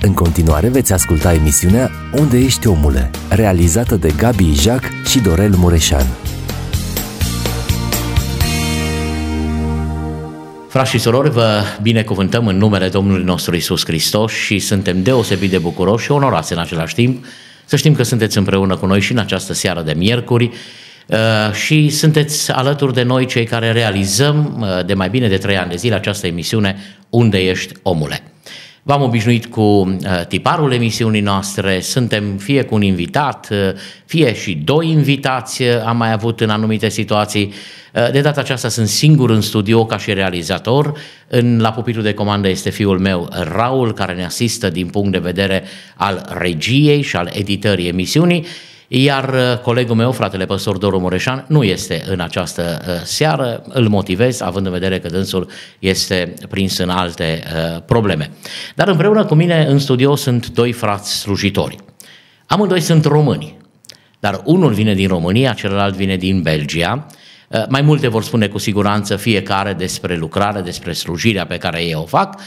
În continuare veți asculta emisiunea Unde ești omule, realizată de Gabi Ijac și Dorel Mureșan. Frați și surori, vă binecuvântăm în numele Domnului nostru Isus Hristos și suntem deosebit de bucuroși și onorați în același timp să știm că sunteți împreună cu noi și în această seară de miercuri uh, și sunteți alături de noi cei care realizăm uh, de mai bine de trei ani de zile această emisiune Unde ești omule? V-am obișnuit cu uh, tiparul emisiunii noastre, suntem fie cu un invitat, uh, fie și doi invitați uh, am mai avut în anumite situații. De data aceasta sunt singur în studio ca și realizator. În, la pupitul de comandă este fiul meu, Raul, care ne asistă din punct de vedere al regiei și al editării emisiunii iar uh, colegul meu, fratele păstor Doru Mureșan, nu este în această uh, seară, îl motivez, având în vedere că dânsul este prins în alte uh, probleme. Dar împreună cu mine în studio sunt doi frați slujitori. Amândoi sunt români, dar unul vine din România, celălalt vine din Belgia. Mai multe vor spune cu siguranță fiecare despre lucrare, despre slujirea pe care ei o fac, Uh,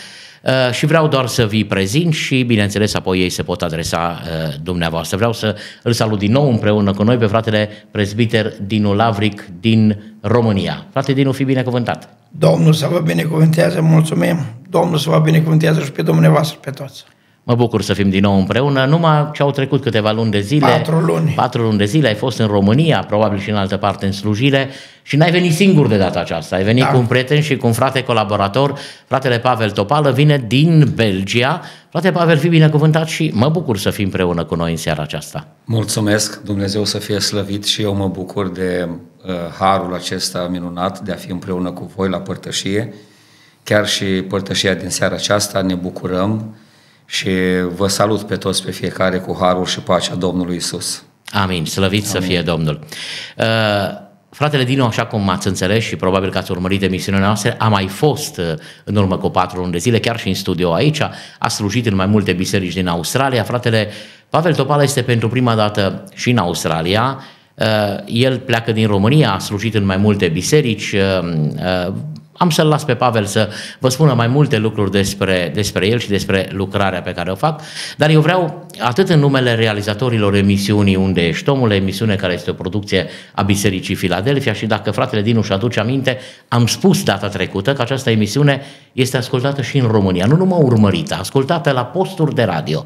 și vreau doar să vi prezint și, bineînțeles, apoi ei se pot adresa uh, dumneavoastră. Vreau să îl salut din nou împreună cu noi pe fratele prezbiter Dinu Lavric din România. Frate Dinu, fi binecuvântat! Domnul să vă binecuvântează, mulțumim! Domnul să vă binecuvântează și pe dumneavoastră, pe toți! Mă bucur să fim din nou împreună. Numai ce au trecut câteva luni de zile. Patru luni. Patru luni de zile. Ai fost în România, probabil și în altă parte în slujire și n-ai venit singur de data aceasta. Ai venit da. cu un prieten și cu un frate colaborator. Fratele Pavel Topală vine din Belgia. Frate Pavel, fi binecuvântat și mă bucur să fii împreună cu noi în seara aceasta. Mulțumesc, Dumnezeu să fie slăvit și eu mă bucur de uh, harul acesta minunat de a fi împreună cu voi la părtășie. Chiar și părtășia din seara aceasta ne bucurăm și vă salut pe toți, pe fiecare, cu harul și pacea Domnului Isus. Amin, slăvit Amin. să fie Domnul. Uh, fratele Dinu, așa cum ați înțeles și probabil că ați urmărit emisiunea noastră, a mai fost uh, în urmă cu patru luni de zile, chiar și în studio aici, a slujit în mai multe biserici din Australia. Fratele Pavel Topala este pentru prima dată și în Australia, uh, el pleacă din România, a slujit în mai multe biserici, uh, am să-l las pe Pavel să vă spună mai multe lucruri despre, despre el și despre lucrarea pe care o fac, dar eu vreau, atât în numele realizatorilor emisiunii Unde ești omul, emisiune care este o producție a Bisericii Filadelfia și dacă fratele Dinu și aduce aminte, am spus data trecută că această emisiune este ascultată și în România, nu numai urmărită, ascultată la posturi de radio.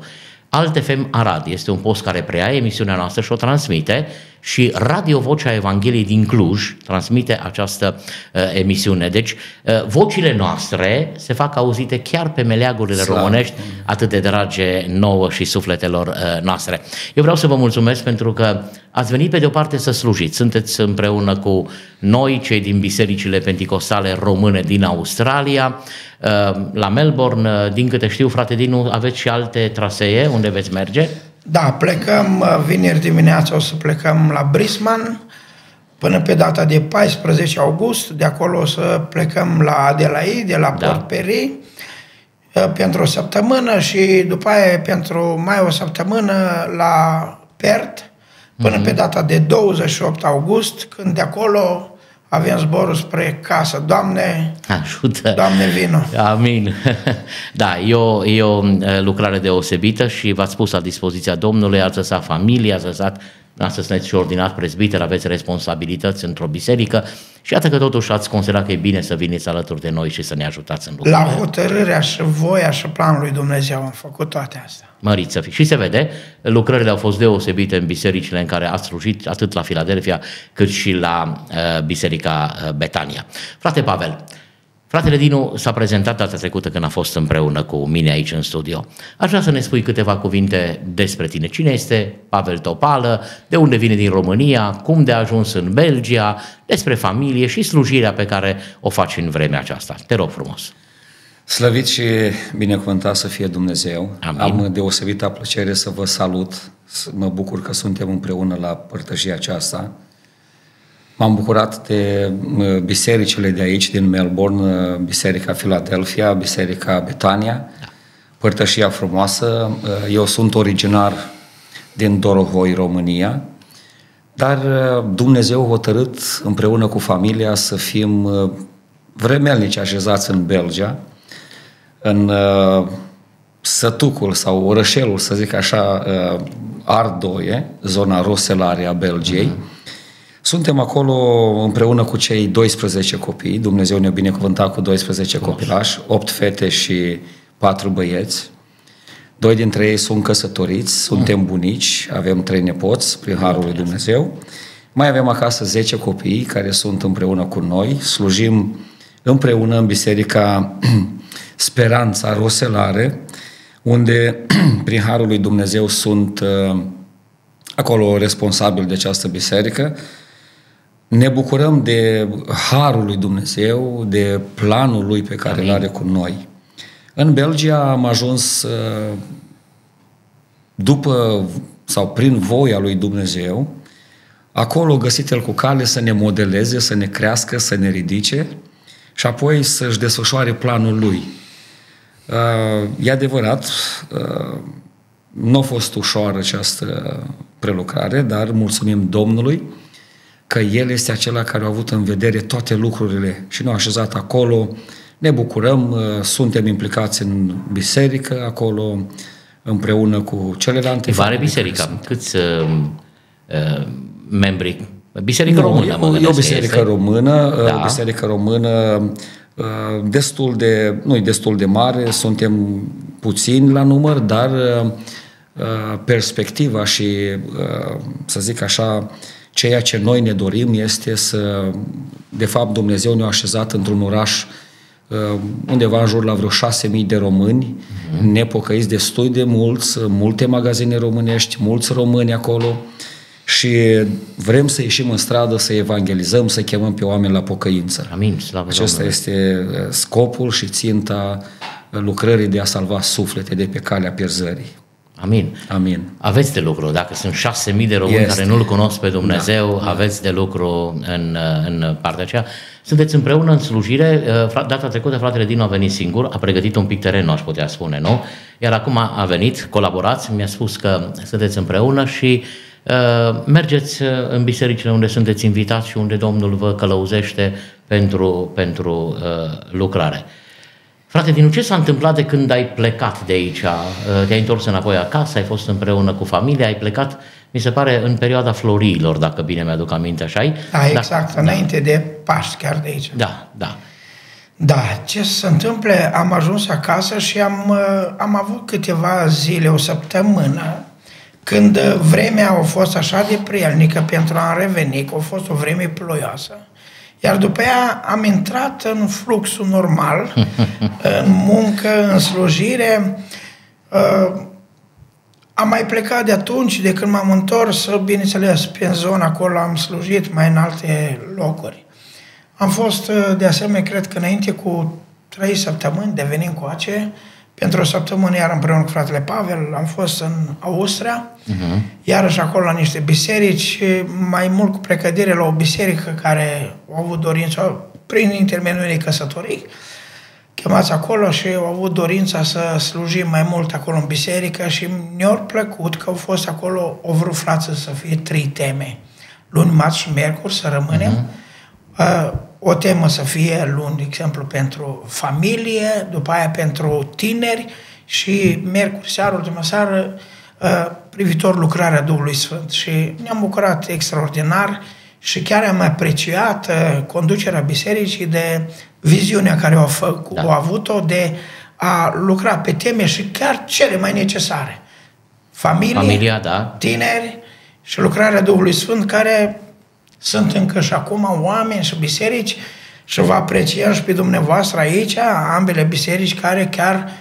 Alt FM Arad este un post care preia emisiunea noastră și o transmite și Radio Vocea Evangheliei din Cluj transmite această uh, emisiune. Deci, uh, vocile noastre se fac auzite chiar pe meleagurile Slav. românești, atât de drage nouă și sufletelor uh, noastre. Eu vreau să vă mulțumesc pentru că ați venit pe de o parte să slujiți. Sunteți împreună cu noi, cei din bisericile penticostale române din Australia, uh, la Melbourne. Uh, din câte știu, frate Dinu, aveți și alte trasee unde veți merge? Da, plecăm uh, vineri dimineața, o să plecăm la Brisbane până pe data de 14 august. De acolo o să plecăm la Adelaide, la da. Port Perry uh, pentru o săptămână și după aia pentru mai o săptămână la Perth până mm-hmm. pe data de 28 august, când de acolo avem zborul spre casă. Doamne, ajută! Doamne, vino! Amin! Da, e o, e o uh, lucrare deosebită și v-ați pus la dispoziția Domnului, ați lăsat familia, ați lăsat Astăzi sunteți și ordinat prezbiter, aveți responsabilități într-o biserică și iată că totuși ați considerat că e bine să veniți alături de noi și să ne ajutați în lucrurile. La hotărârea și voia și planul lui Dumnezeu am făcut toate astea. Măriți să fii. Și se vede, lucrările au fost deosebite în bisericile în care ați slujit, atât la Filadelfia cât și la uh, Biserica uh, Betania. Frate Pavel, Fratele Dinu s-a prezentat data trecută când a fost împreună cu mine aici în studio. Aș vrea să ne spui câteva cuvinte despre tine. Cine este Pavel Topală, de unde vine din România, cum de a ajuns în Belgia, despre familie și slujirea pe care o faci în vremea aceasta. Te rog frumos. Slăvit și binecuvântat să fie Dumnezeu. Amin. Am deosebită plăcere să vă salut. Mă bucur că suntem împreună la părtășia aceasta. M-am bucurat de bisericile de aici, din Melbourne, Biserica Philadelphia, Biserica Betania, părtășia frumoasă. Eu sunt originar din Dorohoi, România, dar Dumnezeu a hotărât împreună cu familia să fim vremelnici așezați în Belgia, în sătucul sau orășelul, să zic așa, uh, Ardoie, zona Roselare a Belgiei. Uh-huh. Suntem acolo împreună cu cei 12 copii, Dumnezeu ne-a binecuvântat cu 12 Frumos. copilași, 8 fete și 4 băieți. Doi dintre ei sunt căsătoriți, suntem uh-huh. bunici, avem trei nepoți, prin Harul lui Dumnezeu. Mai avem acasă 10 copii care sunt împreună cu noi, slujim împreună în biserica Speranța Roselare, unde, prin Harul lui Dumnezeu, sunt uh, acolo responsabil de această biserică. Ne bucurăm de Harul lui Dumnezeu, de planul lui pe care îl are cu noi. În Belgia am ajuns uh, după sau prin voia lui Dumnezeu, acolo găsit el cu cale să ne modeleze, să ne crească, să ne ridice și apoi să-și desfășoare planul lui. Uh, e adevărat, uh, nu a fost ușoară această prelucrare, dar mulțumim Domnului că El este acela care a avut în vedere toate lucrurile și ne-a așezat acolo, ne bucurăm, uh, suntem implicați în biserică acolo, împreună cu celelalte. E mare biserica. Câți uh, uh, membri? Biserică nu, română, mă E o biserică este. română, da. o biserică română Uh, destul de, nu destul de mare, suntem puțini la număr, dar uh, uh, perspectiva și, să zic așa, ceea ce noi ne dorim este să, de fapt, Dumnezeu ne-a așezat într-un oraș undeva în jur la vreo 6.000 de români, uh-huh. nepocăiți destul de mulți, multe magazine românești, mulți români acolo, uh, și vrem să ieșim în stradă, să evangelizăm, să chemăm pe oameni la pocăință. Amin, slavă Acesta Domnului. este uh, scopul și ținta lucrării de a salva suflete de pe calea pierzării. Amin. Amin. Aveți de lucru. Dacă sunt șase mii de români este. care nu-L cunosc pe Dumnezeu, da. aveți de lucru în, uh, în partea aceea. Sunteți împreună în slujire. Uh, data trecută fratele Dinu a venit singur, a pregătit un pic teren, aș putea spune, nu? Iar acum a venit, colaborați, mi-a spus că sunteți împreună și Uh, mergeți uh, în bisericile unde sunteți invitați și unde Domnul vă călăuzește pentru, pentru uh, lucrare. Frate, din ce s-a întâmplat de când ai plecat de aici? Te-ai întors înapoi acasă, ai fost împreună cu familia, ai plecat, mi se pare, în perioada floriilor, dacă bine mi-aduc aminte, așa Da, exact, da, înainte da. de Paști chiar de aici. Da, da. Da, ce se întâmple, am ajuns acasă și am, am avut câteva zile, o săptămână, când vremea a fost așa de prielnică pentru a reveni, că a fost o vreme ploioasă, iar după ea am intrat în fluxul normal, în muncă, în slujire. Uh, am mai plecat de atunci, de când m-am întors, bineînțeles, pe în zona acolo am slujit mai în alte locuri. Am fost, uh, de asemenea, cred că înainte cu trei săptămâni de venim cu ace, pentru o săptămână, iar împreună cu fratele Pavel, am fost în Austria, uh-huh. iarăși acolo la niște biserici, mai mult cu precădere la o biserică care au avut dorință, prin intermediul unei căsătorii, chemați acolo și au avut dorința să slujim mai mult acolo în biserică și mi-a plăcut că au fost acolo, o vrut frață să fie trei teme. Luni, marți și miercuri să rămânem. Uh-huh. Uh, o temă să fie luni, de exemplu, pentru familie, după aia pentru tineri și miercuri seară, ultima seară, uh, privitor lucrarea Duhului Sfânt. Și ne-am bucurat extraordinar și chiar am apreciat uh, conducerea bisericii de viziunea care au, făcut, da. au avut-o de a lucra pe teme și chiar cele mai necesare. Familie, Familia, da. tineri și lucrarea Duhului Sfânt care sunt încă și acum oameni și biserici și vă apreciem și pe dumneavoastră aici, ambele biserici care chiar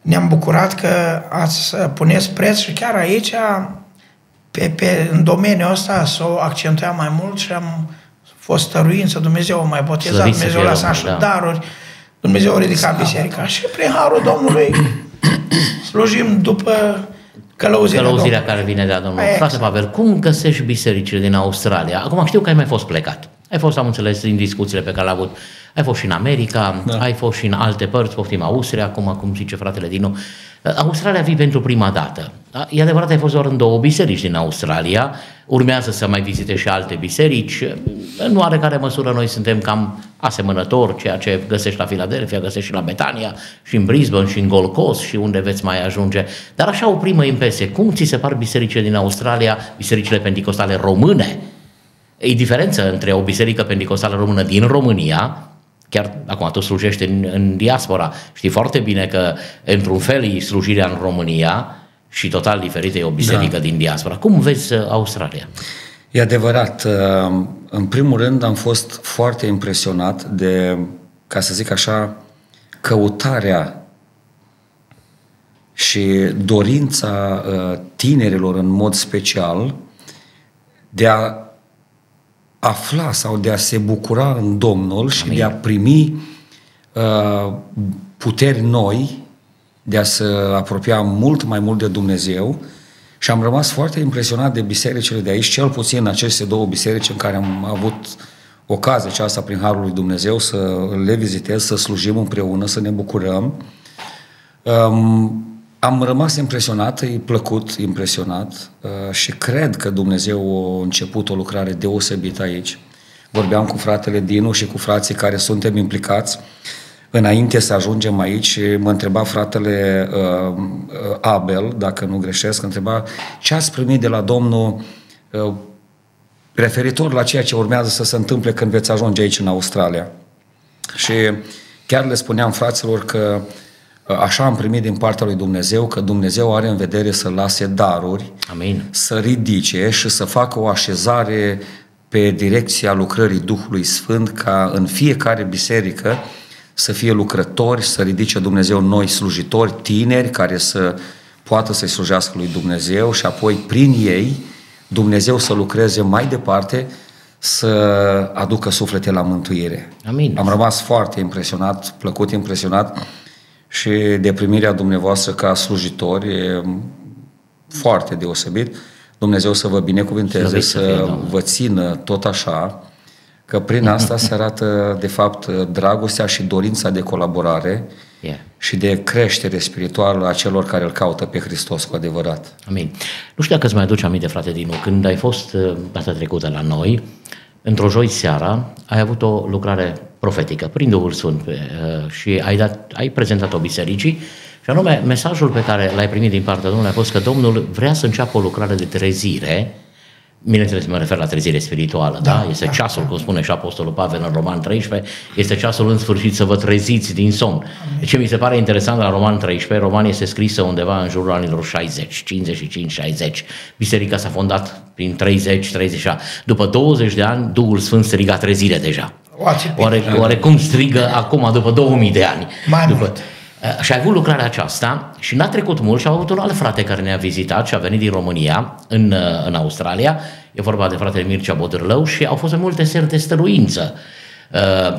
ne-am bucurat că ați puneți preț și chiar aici, pe, pe, în domeniul ăsta, să o accentuăm mai mult și am fost stăruință, Dumnezeu o mai botezat, Dumnezeu a lăsat și da. daruri, Dumnezeu a ridicat biserica și prin Harul Domnului slujim după Călăuzirea, Călăuzirea care vine de la Domnul. Exact. Frate Pavel, cum găsești bisericile din Australia? Acum știu că ai mai fost plecat. Ai fost, am înțeles, din discuțiile pe care le-a avut. Ai fost și în America, da. ai fost și în alte părți, poftim Austria, acum, cum zice fratele Dinu. Australia vii pentru prima dată. Da? E adevărat, ai fost doar în două biserici din Australia, urmează să mai vizite și alte biserici. În oarecare măsură noi suntem cam asemănători, ceea ce găsești la Filadelfia, găsești și la Betania, și în Brisbane, și în Gold Coast, și unde veți mai ajunge. Dar așa o primă impresie, cum ți se par bisericile din Australia, bisericile pentecostale române? E diferență între o biserică pentecostală română din România, chiar acum tu slujești în, în diaspora, știi foarte bine că într-un fel e slujirea în România și total diferită e o biserică da. din diaspora. Cum vezi uh, Australia? E adevărat. Uh, în primul rând am fost foarte impresionat de, ca să zic așa, căutarea și dorința uh, tinerilor în mod special de a afla sau de a se bucura în Domnul Amin. și de a primi uh, puteri noi, de a se apropia mult mai mult de Dumnezeu și am rămas foarte impresionat de bisericile de aici, cel puțin aceste două biserici în care am avut ocazia aceasta prin Harul lui Dumnezeu să le vizitez, să slujim împreună, să ne bucurăm. Um, am rămas impresionat, e plăcut, impresionat uh, și cred că Dumnezeu a început o lucrare deosebită aici. Vorbeam cu fratele Dinu și cu frații care suntem implicați înainte să ajungem aici, mă întreba fratele uh, Abel, dacă nu greșesc, întreba ce ați primit de la Domnul uh, referitor la ceea ce urmează să se întâmple când veți ajunge aici în Australia. Și chiar le spuneam fraților că uh, Așa am primit din partea lui Dumnezeu că Dumnezeu are în vedere să lase daruri, Amin. să ridice și să facă o așezare pe direcția lucrării Duhului Sfânt ca în fiecare biserică să fie lucrători, să ridice Dumnezeu noi slujitori, tineri care să poată să-i slujească lui Dumnezeu și apoi prin ei Dumnezeu să lucreze mai departe să aducă suflete la mântuire. Amin. Am rămas foarte impresionat, plăcut impresionat și de primirea dumneavoastră ca slujitori e foarte deosebit. Dumnezeu să vă binecuvinteze, să fie, vă țină tot așa, că prin asta se arată, de fapt, dragostea și dorința de colaborare yeah. și de creștere spirituală a celor care îl caută pe Hristos cu adevărat. Amin. Nu știu dacă îți mai aduci aminte, frate Dinu, când ai fost uh, data trecută la noi, într-o joi seara, ai avut o lucrare profetică, prin Duhul Sfânt uh, și ai, dat, ai prezentat-o bisericii și anume mesajul pe care l-ai primit din partea Domnului a fost că Domnul vrea să înceapă o lucrare de trezire Bineînțeles, mă refer la trezire spirituală, da? da? Este da, ceasul, da. cum spune și Apostolul Pavel în Roman 13, este ceasul în sfârșit să vă treziți din somn. De ce mi se pare interesant la Roman 13, Roman este scrisă undeva în jurul anilor 60, 55-60. Biserica s-a fondat prin 30-30 După 20 de ani, Duhul Sfânt striga trezire deja. Oare, oare cum strigă acum, după 2000 de ani? Mai după, mult. Eh, și a avut lucrarea aceasta și n-a trecut mult și a avut un alt frate care ne-a vizitat și a venit din România, în, eh, în Australia. E vorba de fratele Mircea Bodârlău și au fost multe seri de stăruință. Uh,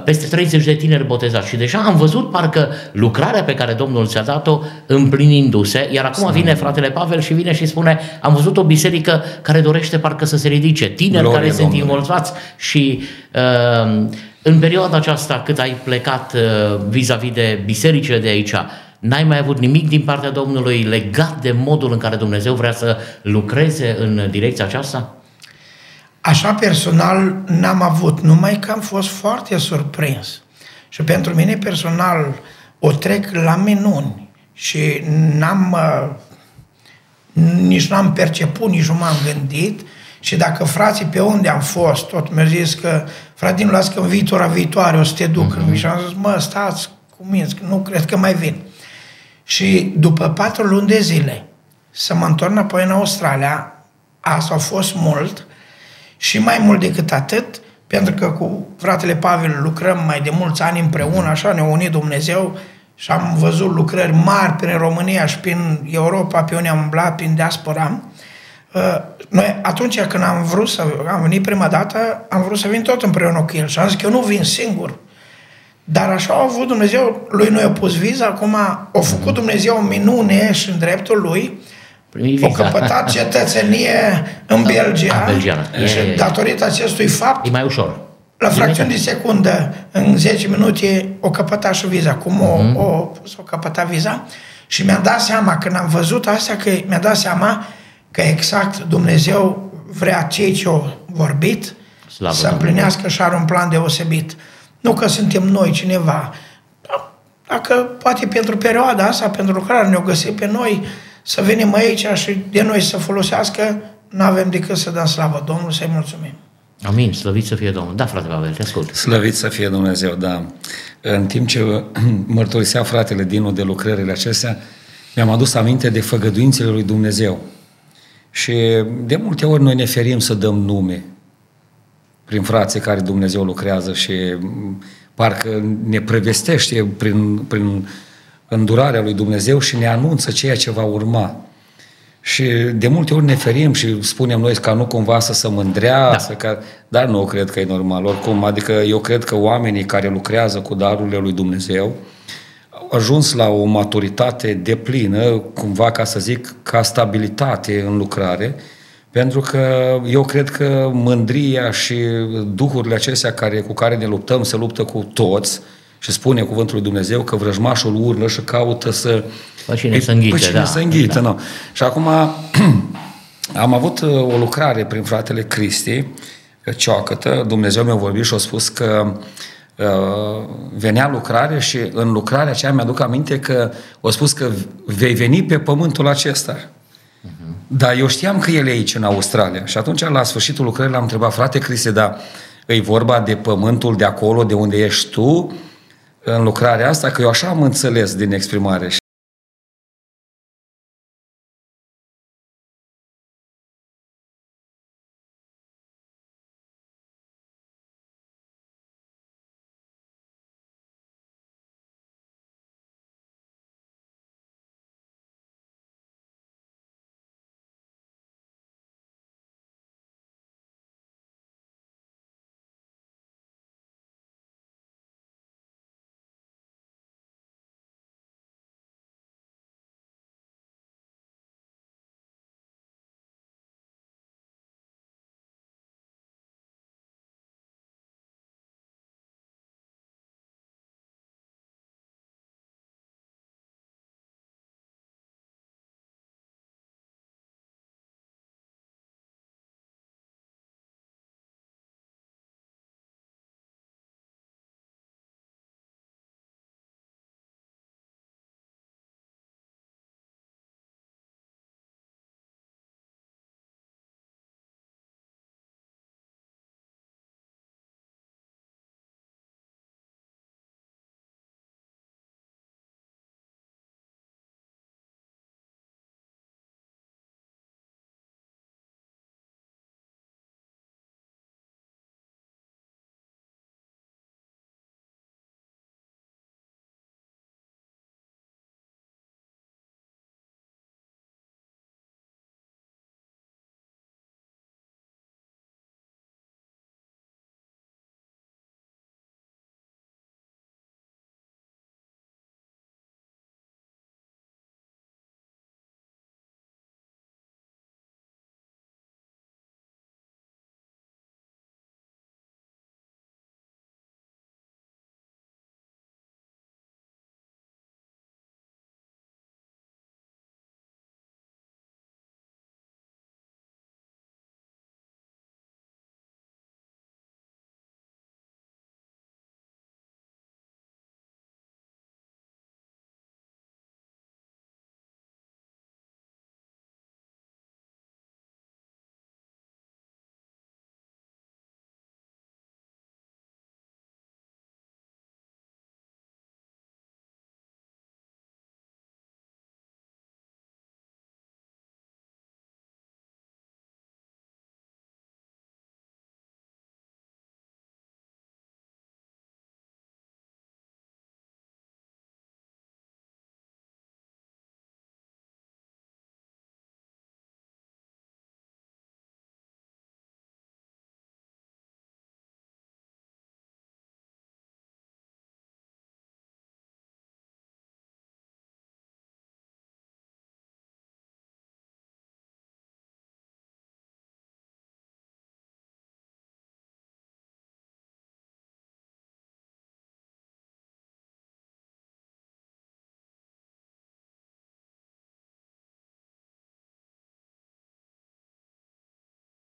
peste 30 de tineri botezați. Și deja am văzut parcă lucrarea pe care Domnul ți-a dat-o împlinindu-se, iar acum vine fratele Pavel și vine și spune am văzut o biserică care dorește parcă să se ridice, tineri Gloria care Domnului. sunt involvați. Și uh, în perioada aceasta cât ai plecat uh, vis-a-vis de bisericile de aici, n-ai mai avut nimic din partea Domnului legat de modul în care Dumnezeu vrea să lucreze în direcția aceasta? Așa personal n-am avut, numai că am fost foarte surprins. Și pentru mine personal o trec la minuni și n-am, uh, nici n-am perceput, nici nu m-am gândit și dacă frații pe unde am fost, tot mi-au zis că fratele, las că în viitora viitoare o să te duc. Mm-hmm. Și am zis, mă, stați cu mine, nu cred că mai vin. Și după patru luni de zile să mă întorc înapoi în Australia, asta a fost mult, și mai mult decât atât, pentru că cu fratele Pavel lucrăm mai de mulți ani împreună, așa ne-a unit Dumnezeu și am văzut lucrări mari prin România și prin Europa, pe unde am umblat, prin diaspora. Uh, noi, atunci când am vrut să am venit prima dată, am vrut să vin tot împreună cu el și am zis că eu nu vin singur. Dar așa a avut Dumnezeu, lui nu i-a pus viza, acum a făcut Dumnezeu o minune și în dreptul lui, o căpătat cetățenie în Belgia Belgiană. și datorită acestui fapt e mai ușor. La fracțiuni de secundă, în 10 minute, o căpăta și viza. Cum o, Mhm. o, o căpăta viza? Și mi-am dat seama, când am văzut asta, că mi-a dat seama că exact Dumnezeu vrea cei ce au vorbit Slavă să Domnului. împlinească și are un plan deosebit. Nu că suntem noi cineva. Da, Dacă poate pentru perioada asta, pentru lucrare ne-o găsit pe noi, să venim aici și de noi să folosească, nu avem decât să dăm slavă Domnului, să-i mulțumim. Amin, slăvit să fie Domnul. Da, frate Pavel, te ascult. Slăvit să fie Dumnezeu, da. În timp ce mărturisea fratele Dinu de lucrările acestea, mi-am adus aminte de făgăduințele lui Dumnezeu. Și de multe ori noi ne ferim să dăm nume prin frații care Dumnezeu lucrează și m, parcă ne prevestește prin, prin îndurarea lui Dumnezeu și ne anunță ceea ce va urma. Și de multe ori ne ferim și spunem noi ca nu cumva să se mândrească, da. Ca, dar nu cred că e normal oricum. Adică eu cred că oamenii care lucrează cu darurile lui Dumnezeu au ajuns la o maturitate deplină, cumva ca să zic, ca stabilitate în lucrare, pentru că eu cred că mândria și duhurile acestea care, cu care ne luptăm se luptă cu toți și spune cuvântul lui Dumnezeu că vrăjmașul urlă și caută să... Pe cine să înghite, pe cine da. să înghite, Da. nu. Și acum am avut uh, o lucrare prin fratele Cristi, Cioacătă, Dumnezeu mi-a vorbit și a spus că uh, venea lucrare și în lucrarea aceea mi-aduc aminte că a spus că vei veni pe pământul acesta. Dar eu știam că el e aici, în Australia. Și atunci, la sfârșitul lucrării, l-am întrebat, frate Cristi, dar e vorba de pământul de acolo, de unde ești tu, în lucrarea asta? Că eu așa am înțeles din exprimare.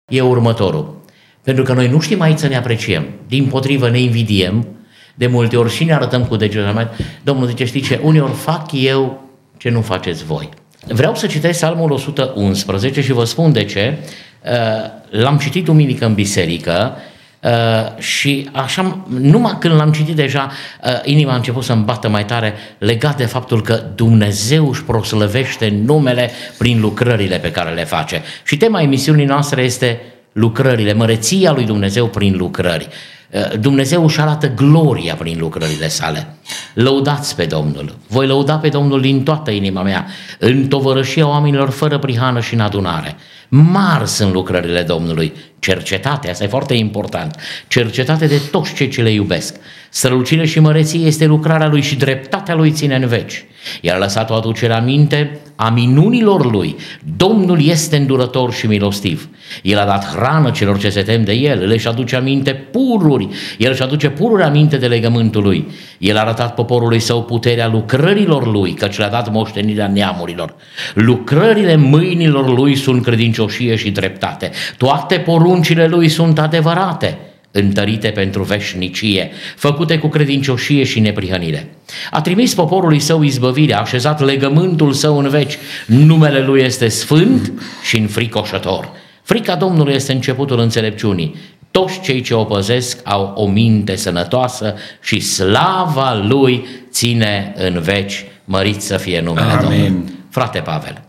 E următorul. Pentru că noi nu știm aici să ne apreciem. Din potrivă ne invidiem, de multe ori și ne arătăm cu degetul. Domnul zice, știi ce, uneori fac eu ce nu faceți voi. Vreau să citesc Salmul 111 și vă spun de ce. Uh, l-am citit duminică în biserică Uh, și așa, numai când l-am citit deja, uh, inima a început să-mi bată mai tare legat de faptul că Dumnezeu își proslăvește numele prin lucrările pe care le face. Și tema emisiunii noastre este lucrările, măreția lui Dumnezeu prin lucrări. Uh, Dumnezeu își arată gloria prin lucrările sale. Lăudați pe Domnul. Voi lăuda pe Domnul din toată inima mea, în tovărășia oamenilor fără prihană și în adunare. Mari sunt lucrările Domnului, cercetate, asta e foarte important, cercetate de toți cei ce le iubesc. Strălucire și măreție este lucrarea lui și dreptatea lui ține în veci. El a lăsat o aducere aminte a minunilor lui. Domnul este îndurător și milostiv. El a dat hrană celor ce se tem de el, el își aduce aminte pururi, el își aduce pururi aminte de legământul lui. El a arătat poporului său puterea lucrărilor lui, căci le-a dat moștenirea neamurilor. Lucrările mâinilor lui sunt credincioșie și dreptate. Toate poruncile lui sunt adevărate întărite pentru veșnicie, făcute cu credincioșie și neprihănire. A trimis poporului său izbăvirea, a așezat legământul său în veci. Numele lui este sfânt și înfricoșător. Frica Domnului este începutul înțelepciunii. Toți cei ce o păzesc au o minte sănătoasă și slava lui ține în veci. Mărit să fie numele Amen. Domnului. Frate Pavel,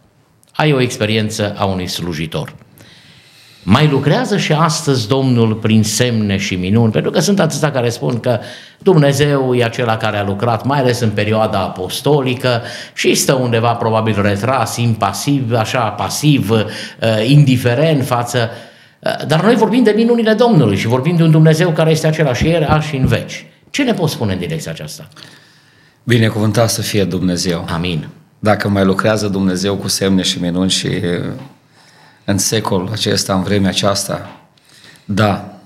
ai o experiență a unui slujitor. Mai lucrează și astăzi Domnul prin semne și minuni, pentru că sunt atâția care spun că Dumnezeu e acela care a lucrat, mai ales în perioada apostolică și stă undeva probabil retras, impasiv, așa, pasiv, uh, indiferent față. Uh, dar noi vorbim de minunile Domnului și vorbim de un Dumnezeu care este același ieri, azi și în veci. Ce ne poți spune în direcția aceasta? Binecuvântat să fie Dumnezeu. Amin. Dacă mai lucrează Dumnezeu cu semne și minuni și în secolul acesta, în vremea aceasta. Da,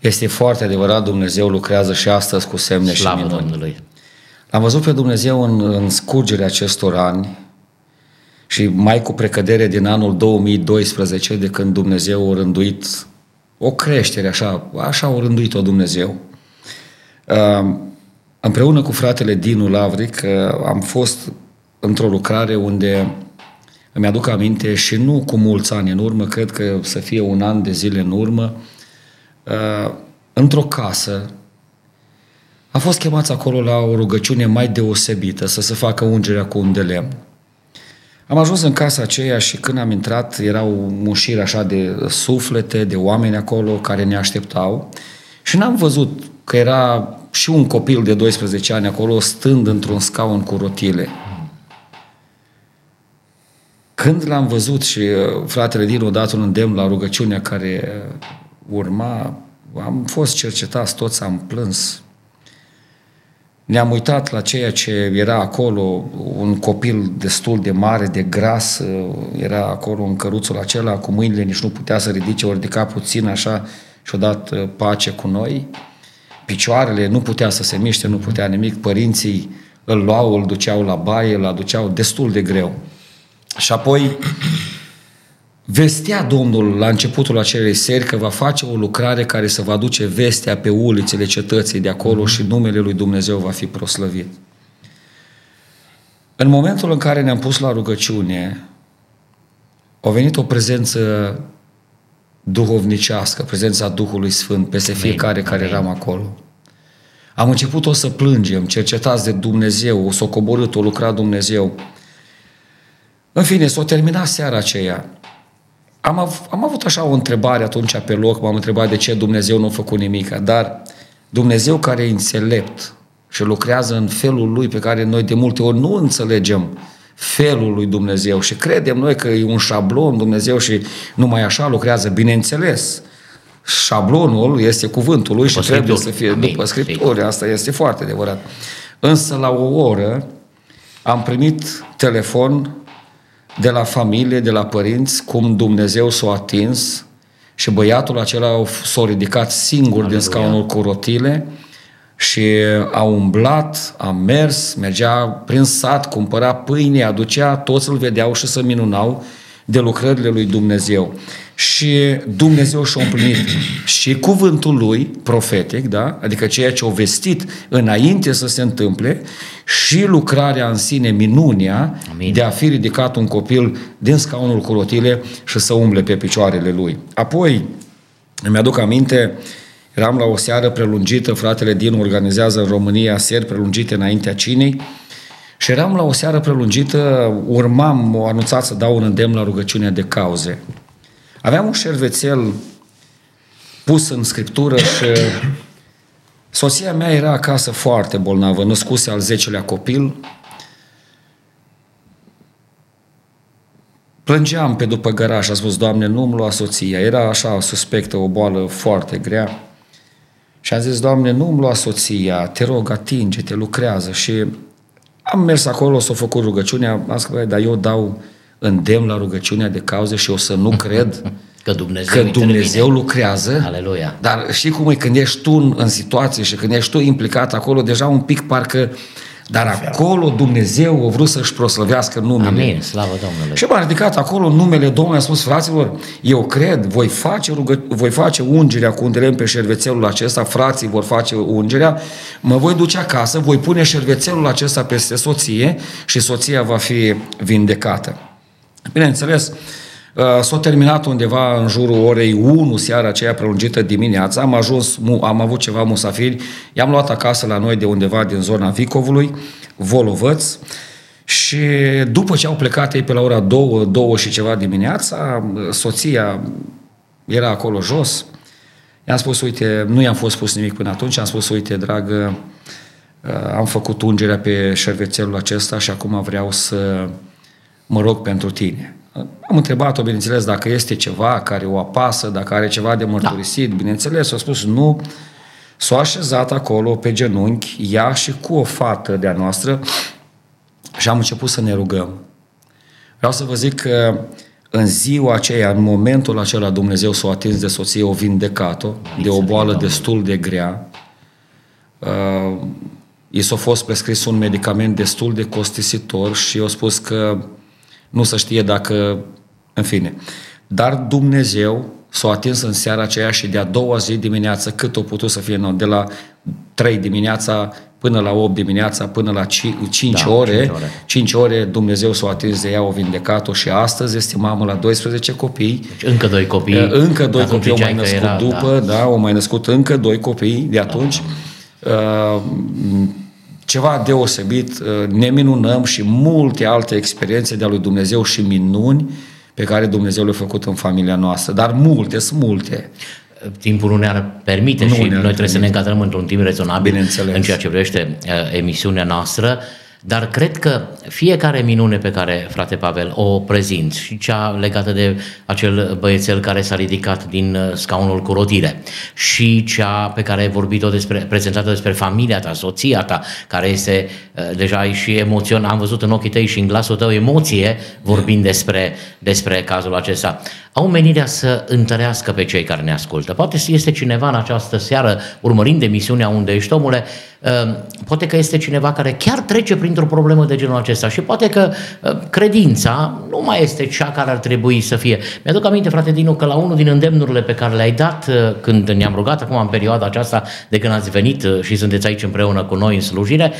este foarte adevărat, Dumnezeu lucrează și astăzi cu semne Slavă și minuni. Domnului. L-am văzut pe Dumnezeu în, în scurgerea acestor ani și mai cu precădere din anul 2012, de când Dumnezeu a rânduit o creștere, așa, așa a rânduit-o Dumnezeu. Uh, împreună cu fratele Dinu Lavric uh, am fost într-o lucrare unde îmi aduc aminte și nu cu mulți ani în urmă, cred că să fie un an de zile în urmă, uh, într-o casă, a fost chemați acolo la o rugăciune mai deosebită, să se facă ungerea cu un de lemn. Am ajuns în casa aceea și când am intrat, erau mușiri așa de suflete, de oameni acolo care ne așteptau și n-am văzut că era și un copil de 12 ani acolo stând într-un scaun cu rotile. Când l-am văzut și uh, fratele Dinu a dat un îndemn la rugăciunea care urma, am fost cercetați, toți am plâns. Ne-am uitat la ceea ce era acolo, un copil destul de mare, de gras, uh, era acolo în căruțul acela, cu mâinile nici nu putea să ridice, ori ridica puțin așa și-a dat uh, pace cu noi. Picioarele nu putea să se miște, nu putea nimic, părinții îl luau, îl duceau la baie, îl aduceau destul de greu. Și apoi vestea Domnul la începutul acelei seri că va face o lucrare care să va duce vestea pe ulițele cetății de acolo și numele lui Dumnezeu va fi proslăvit. În momentul în care ne-am pus la rugăciune, a venit o prezență duhovnicească, prezența Duhului Sfânt peste fiecare care eram acolo. Am început o să plângem, cercetați de Dumnezeu, o să o coborât, o lucra Dumnezeu. În fine, s-a terminat seara aceea. Am, av- am avut așa o întrebare atunci pe loc, m-am întrebat de ce Dumnezeu nu a făcut nimic, dar Dumnezeu care e înțelept și lucrează în felul Lui pe care noi de multe ori nu înțelegem felul lui Dumnezeu și credem noi că e un șablon Dumnezeu și numai așa lucrează, bineînțeles. Șablonul este cuvântul lui după și trebuie să fie Amin. după Scripturi, asta este foarte adevărat. Însă la o oră am primit telefon de la familie, de la părinți, cum Dumnezeu s-a atins și băiatul acela s-a ridicat singur Aleluia. din scaunul cu rotile și a umblat, a mers, mergea prin sat, cumpăra pâine, aducea, toți îl vedeau și se minunau de lucrările lui Dumnezeu. Și Dumnezeu și-a împlinit și cuvântul lui profetic, da? adică ceea ce a vestit înainte să se întâmple și lucrarea în sine, minunia Amin. de a fi ridicat un copil din scaunul cu rotile și să umble pe picioarele lui. Apoi, îmi aduc aminte, eram la o seară prelungită, fratele din organizează în România seri prelungite înaintea cinei și eram la o seară prelungită, urmam, o anunțat să dau un îndemn la rugăciunea de cauze. Aveam un șervețel pus în scriptură și soția mea era acasă foarte bolnavă, născuse al zecelea copil. Plângeam pe după garaj, a spus, Doamne, nu-mi lua soția. Era așa suspectă, o boală foarte grea. Și a zis, Doamne, nu-mi lua soția, te rog, atinge-te, lucrează. Și am mers acolo, s-a făcut rugăciunea, am zis, dar eu dau îndemn la rugăciunea de cauze și o să nu cred că Dumnezeu, că Dumnezeu lucrează. Aleluia. Dar știi cum e când ești tu în, în situație și când ești tu implicat acolo, deja un pic parcă dar acolo Dumnezeu a vrut să-și proslăvească numele. Amin, slavă Domnului. Și m-a ridicat acolo numele Domnului, a spus, fraților, eu cred, voi face, rugă, voi face ungerea cu un pe șervețelul acesta, frații vor face ungerea, mă voi duce acasă, voi pune șervețelul acesta peste soție și soția va fi vindecată. Bineînțeles, uh, S-a terminat undeva în jurul orei 1 seara aceea prelungită dimineața, am ajuns, am avut ceva musafiri, i-am luat acasă la noi de undeva din zona Vicovului, Volovăț, și după ce au plecat ei pe la ora 2, 2 și ceva dimineața, soția era acolo jos, i-am spus, uite, nu i-am fost spus nimic până atunci, am spus, uite, dragă, uh, am făcut ungerea pe șervețelul acesta și acum vreau să mă rog pentru tine. Am întrebat-o, bineînțeles, dacă este ceva care o apasă, dacă are ceva de mărturisit, da. bineînțeles, a spus nu. S-a așezat acolo pe genunchi, ea și cu o fată de-a noastră și am început să ne rugăm. Vreau să vă zic că în ziua aceea, în momentul acela, Dumnezeu s-a atins de soție, o vindecat-o, de o boală destul de grea. Uh, i s-a fost prescris un medicament destul de costisitor și i-a spus că nu să știe dacă, în fine. Dar Dumnezeu s-a atins în seara aceea și de-a doua zi dimineață, cât o putut să fie, nu, de la 3 dimineața până la 8 dimineața, până la 5, 5 da, ore, 5 ore, 5 ore Dumnezeu s-a atins de ea, o vindecat-o și astăzi este mamă la 12 copii. Deci încă doi copii. Eh, încă doi copii au mai născut era, după, da. da, au mai născut încă doi copii de atunci. Da. Uh, ceva deosebit, uh, ne minunăm și multe alte experiențe de-a lui Dumnezeu și minuni pe care Dumnezeu le-a făcut în familia noastră, dar multe, sunt multe. Timpul nu ne-ar permite nu și ne noi trebuie permite. să ne încadrăm într-un timp rezonabil în ceea ce privește uh, emisiunea noastră. Dar cred că fiecare minune pe care frate Pavel o prezint și cea legată de acel băiețel care s-a ridicat din uh, scaunul cu rotire și cea pe care ai vorbit-o despre, prezentată despre familia ta, soția ta, care este uh, deja și emoționat, am văzut în ochii tăi și în glasul tău emoție vorbind despre, despre cazul acesta au menirea să întărească pe cei care ne ascultă. Poate este cineva în această seară, urmărind emisiunea Unde ești omule, uh, poate că este cineva care chiar trece printr-o problemă de genul acesta și poate că uh, credința nu mai este cea care ar trebui să fie. Mi-aduc aminte, frate Dinu, că la unul din îndemnurile pe care le-ai dat uh, când ne-am rugat acum în perioada aceasta de când ați venit și sunteți aici împreună cu noi în slujire,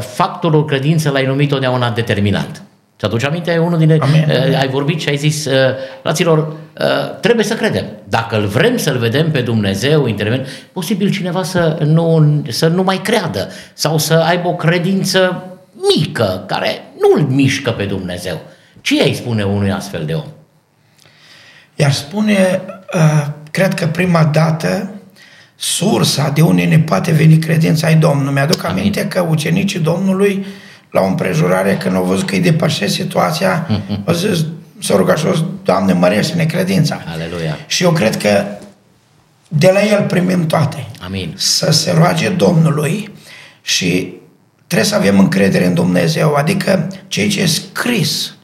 factorul credință l-ai numit totdeauna determinant. Și atunci aminte, unul din Amin. Uh, ai vorbit și ai zis, uh, fraților, uh, trebuie să credem. Dacă îl vrem să-L vedem pe Dumnezeu, interven, posibil cineva să nu, să nu mai creadă sau să aibă o credință mică, care nu îl mișcă pe Dumnezeu. Ce ai spune unui astfel de om? Iar spune, uh, cred că prima dată, sursa de unde ne poate veni credința e Domnul. Mi-aduc Amin. aminte că ucenicii Domnului uh, la o împrejurare, când au văzut că îi depășesc situația, mm-hmm. au zis, s-au rugat și au Doamne, mărește-ne credința. Aleluia. Și eu cred că de la El primim toate. Amin. Să se roage Domnului și trebuie să avem încredere în Dumnezeu, adică ceea ce e scris,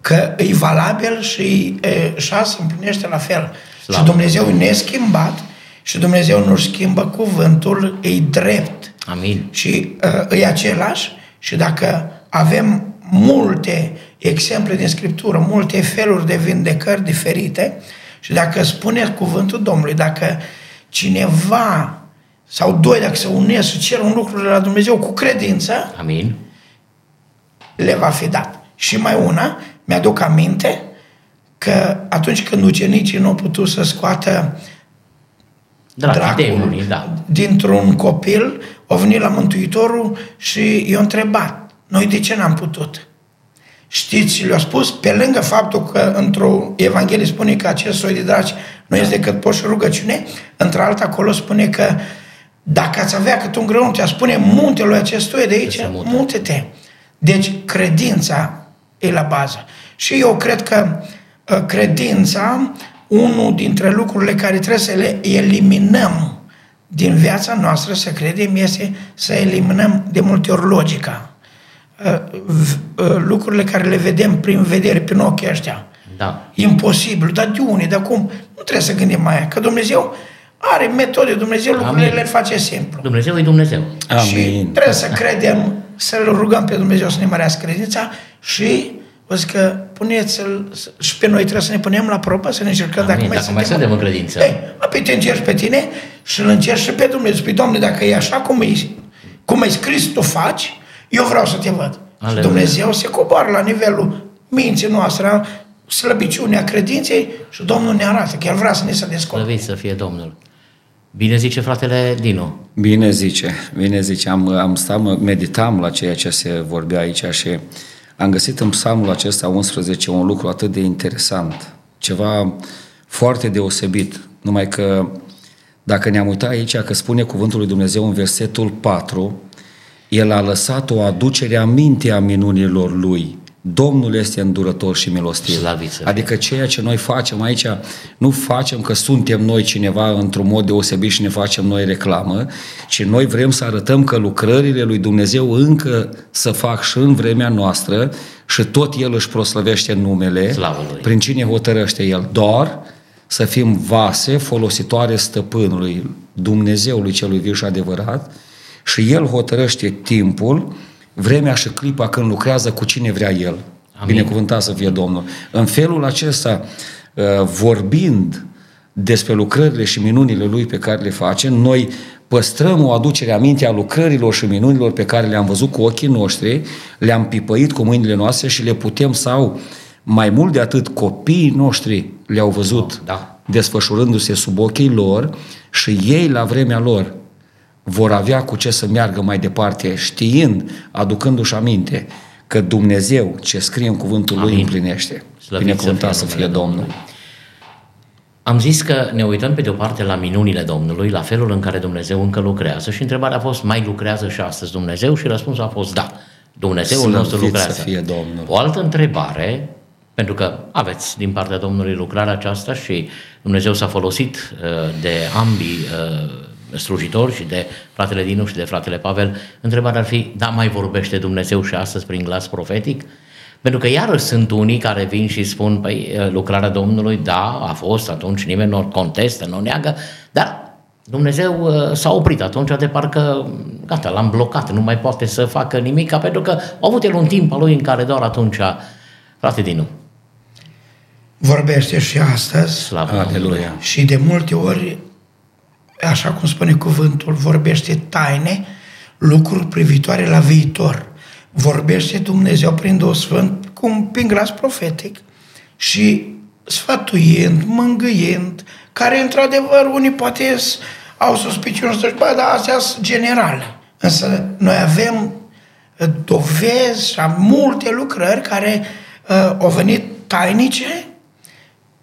că e valabil și e, se împlinește la fel. Slavă. Și Dumnezeu e neschimbat și Dumnezeu nu schimbă cuvântul, e drept. Amin. Și uh, e același și dacă avem multe exemple din Scriptură, multe feluri de vindecări diferite Și dacă spune cuvântul Domnului, dacă cineva sau doi, dacă se unesc și cer un lucru de la Dumnezeu cu credință, Amin. le va fi dat. Și mai una, mi-aduc aminte că atunci când ucenicii nu au putut să scoată Dracul, dracul demonii, da. dintr-un copil, au venit la Mântuitorul și i-a întrebat, noi de ce n-am putut? Știți, le-a spus, pe lângă faptul că într-o Evanghelie spune că acest soi de draci nu este decât post și rugăciune, într-alta acolo spune că dacă ați avea cât un grăunte, a spune muntelui acestuia de aici, se mută. multe-te. Deci credința e la bază. Și eu cred că uh, credința, unul dintre lucrurile care trebuie să le eliminăm din viața noastră, să credem, este să eliminăm de multe ori logica. Uh, v- uh, Lucrurile care le vedem prin vedere, prin ochii ăștia. Da. Imposibil. Dar de unde? De cum? Nu trebuie să gândim mai aia. Că Dumnezeu are metode. Dumnezeu lucrurile Amin. le face simplu. Dumnezeu e Dumnezeu. Și Amin. trebuie să credem, să-L rugăm pe Dumnezeu să ne mărească credința și vă zic că puneți-l, și pe noi trebuie să ne punem la probă, să ne încercăm Amin, dacă mai dacă mai suntem în credință. Ei, apoi te încerci pe tine și îl încerci și pe Dumnezeu. Spui, Doamne, dacă e așa cum e, cum e scris, tu faci, eu vreau să te văd. Și Aleluia. Dumnezeu se coboară la nivelul minții noastre, a slăbiciunea credinței și Domnul ne arată că El vrea să ne se descopere. Slăvit să fie Domnul. Bine zice fratele Dinu. Bine zice, bine zice. Am, am stat, mă- meditam la ceea ce se vorbea aici și am găsit în psalmul acesta 11 un lucru atât de interesant, ceva foarte deosebit, numai că dacă ne-am uitat aici, că spune cuvântul lui Dumnezeu în versetul 4, El a lăsat o aducere a minte a minunilor Lui. Domnul este îndurător și milostiv. Slăvit să fie. Adică ceea ce noi facem aici, nu facem că suntem noi cineva într-un mod deosebit și ne facem noi reclamă, ci noi vrem să arătăm că lucrările lui Dumnezeu încă să fac și în vremea noastră și tot El își proslăvește numele Slavă Lui. prin cine hotărăște El. Doar să fim vase folositoare stăpânului, Dumnezeului celui viu și adevărat și El hotărăște timpul, vremea și clipa când lucrează cu cine vrea El. Amin. Binecuvântat să fie Domnul. În felul acesta, uh, vorbind despre lucrările și minunile Lui pe care le face, noi păstrăm o aducere aminte a lucrărilor și minunilor pe care le-am văzut cu ochii noștri, le-am pipăit cu mâinile noastre și le putem sau mai mult de atât copiii noștri le-au văzut Da. desfășurându-se sub ochii lor și ei la vremea lor vor avea cu ce să meargă mai departe, știind, aducându-și aminte că Dumnezeu ce scrie în cuvântul Lui Amin. împlinește. Slăvit Binecuvântat să să fie fie numele Domnul. Domnului. Am zis că ne uităm pe de o parte la minunile Domnului, la felul în care Dumnezeu încă lucrează și întrebarea a fost, mai lucrează și astăzi Dumnezeu? Și răspunsul a fost da. Dumnezeul Slăvit nostru să lucrează. fie Domnul. O altă întrebare, pentru că aveți din partea Domnului lucrarea aceasta și Dumnezeu s-a folosit uh, de ambii uh, slujitori și de fratele Dinu și de fratele Pavel, întrebarea ar fi, da, mai vorbește Dumnezeu și astăzi prin glas profetic? Pentru că iarăși sunt unii care vin și spun, păi, uh, lucrarea Domnului, da, a fost, atunci nimeni nu o contestă, nu o neagă, dar Dumnezeu uh, s-a oprit atunci de parcă, gata, l-am blocat, nu mai poate să facă nimic, pentru că a avut el un timp al lui în care doar atunci, frate Dinu, Vorbește și astăzi slavă Domnului. Aleluia. și de multe ori, așa cum spune cuvântul, vorbește taine, lucruri privitoare la viitor. Vorbește Dumnezeu prin Duhul Sfânt, cum prin glas profetic și sfătuind, mângâiend, care într-adevăr unii poate s- au suspiciuni să bă, dar astea sunt generale. Însă noi avem uh, dovezi și am multe lucrări care uh, au venit tainice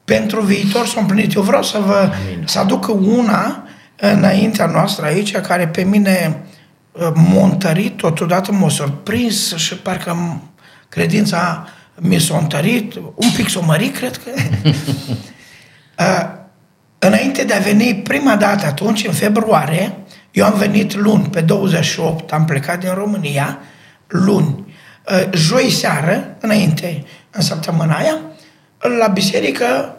pentru viitor s-au împlinit. Eu vreau să vă Amin. să aduc întâia înaintea noastră aici, care pe mine uh, m-a întărit, totodată m-a surprins și parcă m- credința mi s-a întărit, un pic s-a mărit, cred că. Uh, Înainte de a veni prima dată atunci, în februarie, eu am venit luni, pe 28, am plecat din România, luni. Uh, Joi seară, înainte, în săptămâna aia, la biserică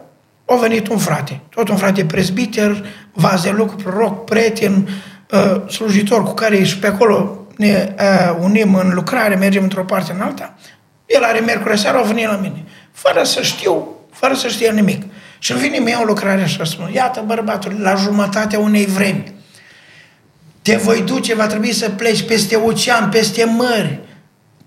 a venit un frate, tot un frate presbiter, vaz de lucru, proroc, prieten, uh, slujitor cu care și pe acolo ne uh, unim în lucrare, mergem într-o parte în alta. El are miercuri seara, a venit la mine, fără să știu, fără să știe nimic. Și îmi vine mie o lucrare și spun, iată bărbatul, la jumătatea unei vremi, te voi duce, va trebui să pleci peste ocean, peste mări,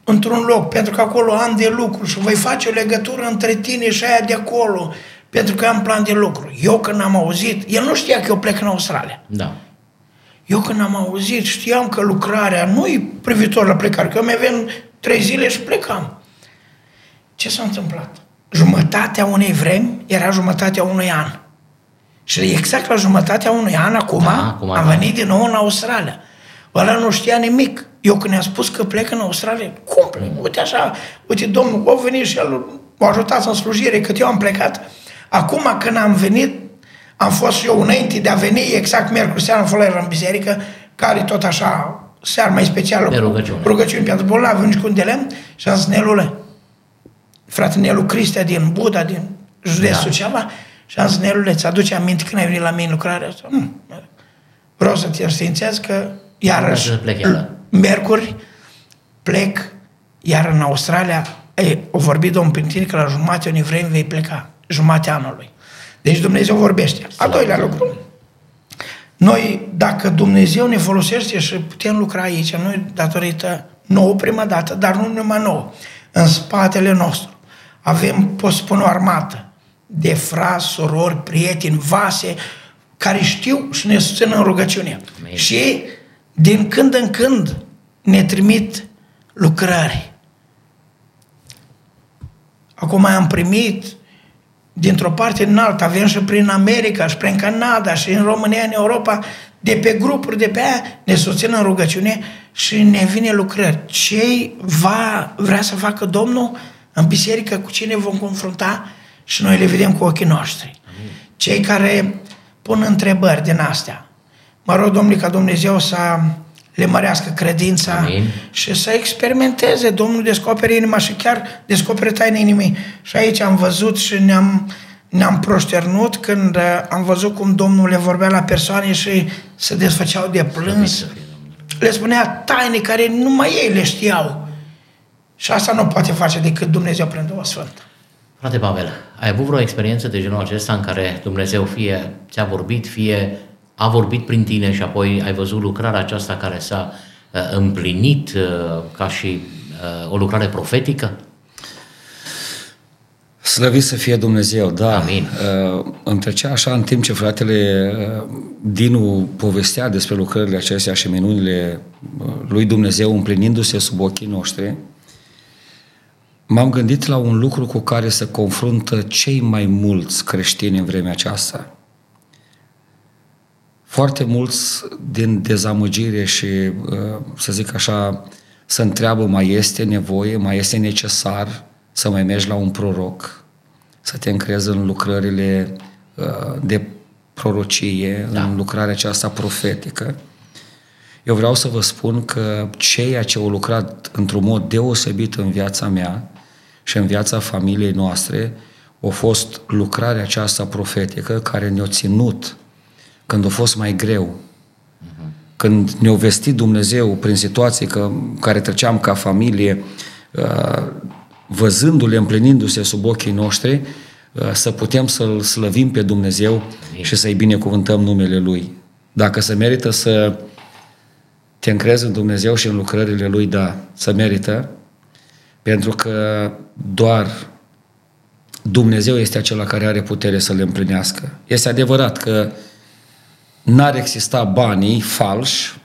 într-un loc, pentru că acolo am de lucru și voi face o legătură între tine și aia de acolo, pentru că am plan de lucru. Eu când am auzit, el nu știa că eu plec în Australia. Da. Eu când am auzit, știam că lucrarea nu-i privitor la plecare, că eu mi aveam trei zile și plecam. Ce s-a întâmplat? Jumătatea unei vremi era jumătatea unui an. Și exact la jumătatea unui an, acum, Da, acum, am da. venit din nou în Australia. Ăla nu știa nimic. Eu când i-am spus că plec în Australia, cum plec? Uite așa, uite, domnul a venit și el m-a ajutat în slujire, cât eu am plecat. Acum când am venit, am fost și eu înainte de a veni, exact miercuri seara, am fost la el în biserică, care tot așa, seara mai specială, De rugăciune. rugăciuni pentru bolnavi, un de lemn, și am zis, Nelule, frate Nelu Cristea din Buda, din județul Da. da. ceva, și am zis, Nelule, ți aduce aminte când ai venit la mine în lucrarea asta? Nu. Vreau să te înștiințez că iarăși, Vreau să plec iară. miercuri, plec, iar în Australia, ei, o vorbit Domnul prin tine că la jumătate unei vremi vei pleca, jumatea anului. Deci Dumnezeu vorbește. A doilea lucru, noi, dacă Dumnezeu ne folosește și putem lucra aici, noi datorită nouă prima dată, dar nu numai nouă, în spatele nostru avem, pot spune, o armată de frați, sorori, prieteni, vase, care știu și ne susțin în rugăciune. Amin. Și ei, din când în când, ne trimit lucrări. Acum am primit dintr-o parte în alta, avem și prin America, și prin Canada, și în România, în Europa, de pe grupuri de pe aia, ne susțin în rugăciune și ne vine lucrări. Ce va vrea să facă Domnul în biserică, cu cine vom confrunta și noi le vedem cu ochii noștri. Cei care pun întrebări din astea. Mă rog, Domnule, ca Dumnezeu să le mărească credința Amin. și să experimenteze. Domnul descoperă inima și chiar descoperă taine inimii. Și aici am văzut și ne-am, ne-am proșternut când uh, am văzut cum Domnul le vorbea la persoane și se desfăceau de plâns. Le spunea taine care numai ei le știau. Și asta nu poate face decât Dumnezeu prin Duhul Sfânt. Frate Pavel, ai avut vreo experiență de genul acesta în care Dumnezeu fie ți-a vorbit, fie a vorbit prin tine și apoi ai văzut lucrarea aceasta care s-a uh, împlinit uh, ca și uh, o lucrare profetică? Slăvit să fie Dumnezeu, da. Amin. Uh, îmi trecea așa în timp ce fratele uh, Dinu povestea despre lucrările acestea și minunile uh, lui Dumnezeu împlinindu-se sub ochii noștri, m-am gândit la un lucru cu care se confruntă cei mai mulți creștini în vremea aceasta. Foarte mulți din dezamăgire și, uh, să zic așa, să întreabă mai este nevoie, mai este necesar să mai mergi la un proroc, să te încrezi în lucrările uh, de prorocie, Da. în lucrarea aceasta profetică. Eu vreau să vă spun că ceea ce au lucrat într-un mod deosebit în viața mea și în viața familiei noastre a fost lucrarea aceasta profetică care ne-a ținut când a fost mai greu, când ne-a vestit Dumnezeu prin situații că, care treceam ca familie, uh, văzându-le împlinindu-se sub ochii noștri, uh, să putem să-L slăvim pe Dumnezeu și să-i binecuvântăm numele Lui. Dacă se merită să te încrezi în Dumnezeu și în lucrările Lui, da, să merită, pentru că doar Dumnezeu este acela care are putere să le împlinească. Este adevărat că n-ar exista banii falși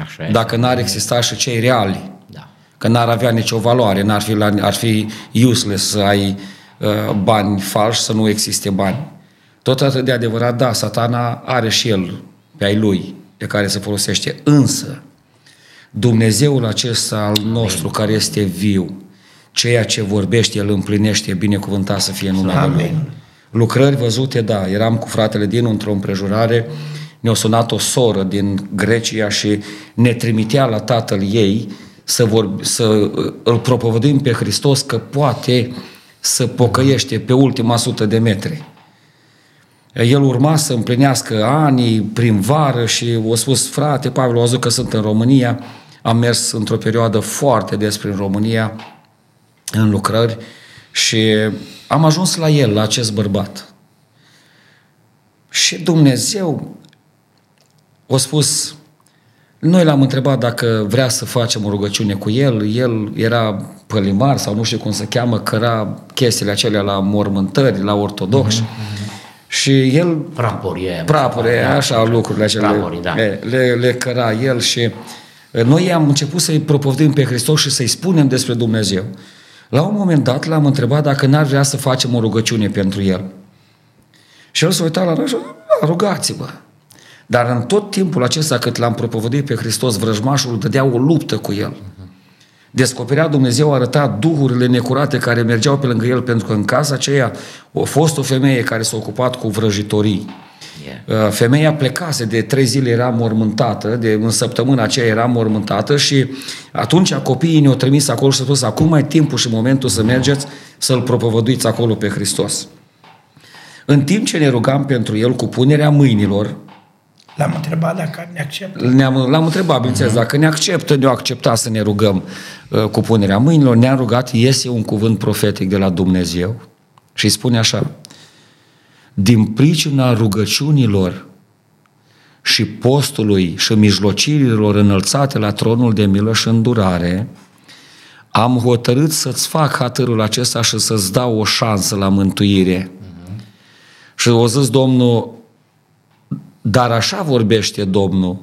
Așa e. dacă n-ar exista și cei reali. Da. Că n-ar avea nicio valoare, n-ar fi, la, ar fi useless să ai uh, bani falși, să nu existe bani. Tot atât de adevărat, da, satana are și el pe ai lui de care se folosește. Însă, Dumnezeul acesta al nostru care este viu, ceea ce vorbește, el împlinește, binecuvântat să fie numele Lui. Amin. Lucrări văzute, da, eram cu fratele din într-o împrejurare, ne-a sunat o soră din Grecia și ne trimitea la tatăl ei să, vorbi, să uh, îl propovăduim pe Hristos că poate să pocăiește pe ultima sută de metri. El urma să împlinească anii prin vară și a spus, frate, Pavel, a văzut că sunt în România, am mers într-o perioadă foarte des prin România, în lucrări, și am ajuns la el, la acest bărbat. Și Dumnezeu a spus, noi l-am întrebat dacă vrea să facem o rugăciune cu el, el era pălimar sau nu știu cum se cheamă, căra chestiile acelea la mormântări, la ortodoxi. Mm-hmm. Și el... Praporie. Praporie, da, așa da, lucrurile acelea. Praporii, da. le, le, le căra el și noi am început să-i propovdim pe Hristos și să-i spunem despre Dumnezeu. La un moment dat l-am întrebat dacă n-ar vrea să facem o rugăciune pentru el. Și el s-a uitat la noi și a rugați-vă. Dar în tot timpul acesta cât l-am propovădit pe Hristos, vrăjmașul dădea o luptă cu el. Descoperea Dumnezeu, arăta duhurile necurate care mergeau pe lângă el, pentru că în casa aceea a fost o femeie care s-a ocupat cu vrăjitorii. Yeah. Uh, femeia plecase, de trei zile era mormântată, de în săptămâna aceea era mormântată și atunci copiii ne-au trimis acolo și au spus, acum mai timpul și momentul să mergeți să-L propovăduiți acolo pe Hristos. În timp ce ne rugam pentru El cu punerea mâinilor, L-am întrebat dacă ne acceptă. Ne-am, l-am întrebat, bineînțeles, uh-huh. dacă ne acceptă, ne-o accepta să ne rugăm uh, cu punerea mâinilor. Ne-am rugat, iese un cuvânt profetic de la Dumnezeu și îi spune așa, din pricina rugăciunilor și postului și mijlocirilor înălțate la tronul de milă și îndurare, am hotărât să-ți fac hatărul acesta și să-ți dau o șansă la mântuire. Uh-huh. Și o zis Domnul, dar așa vorbește Domnul,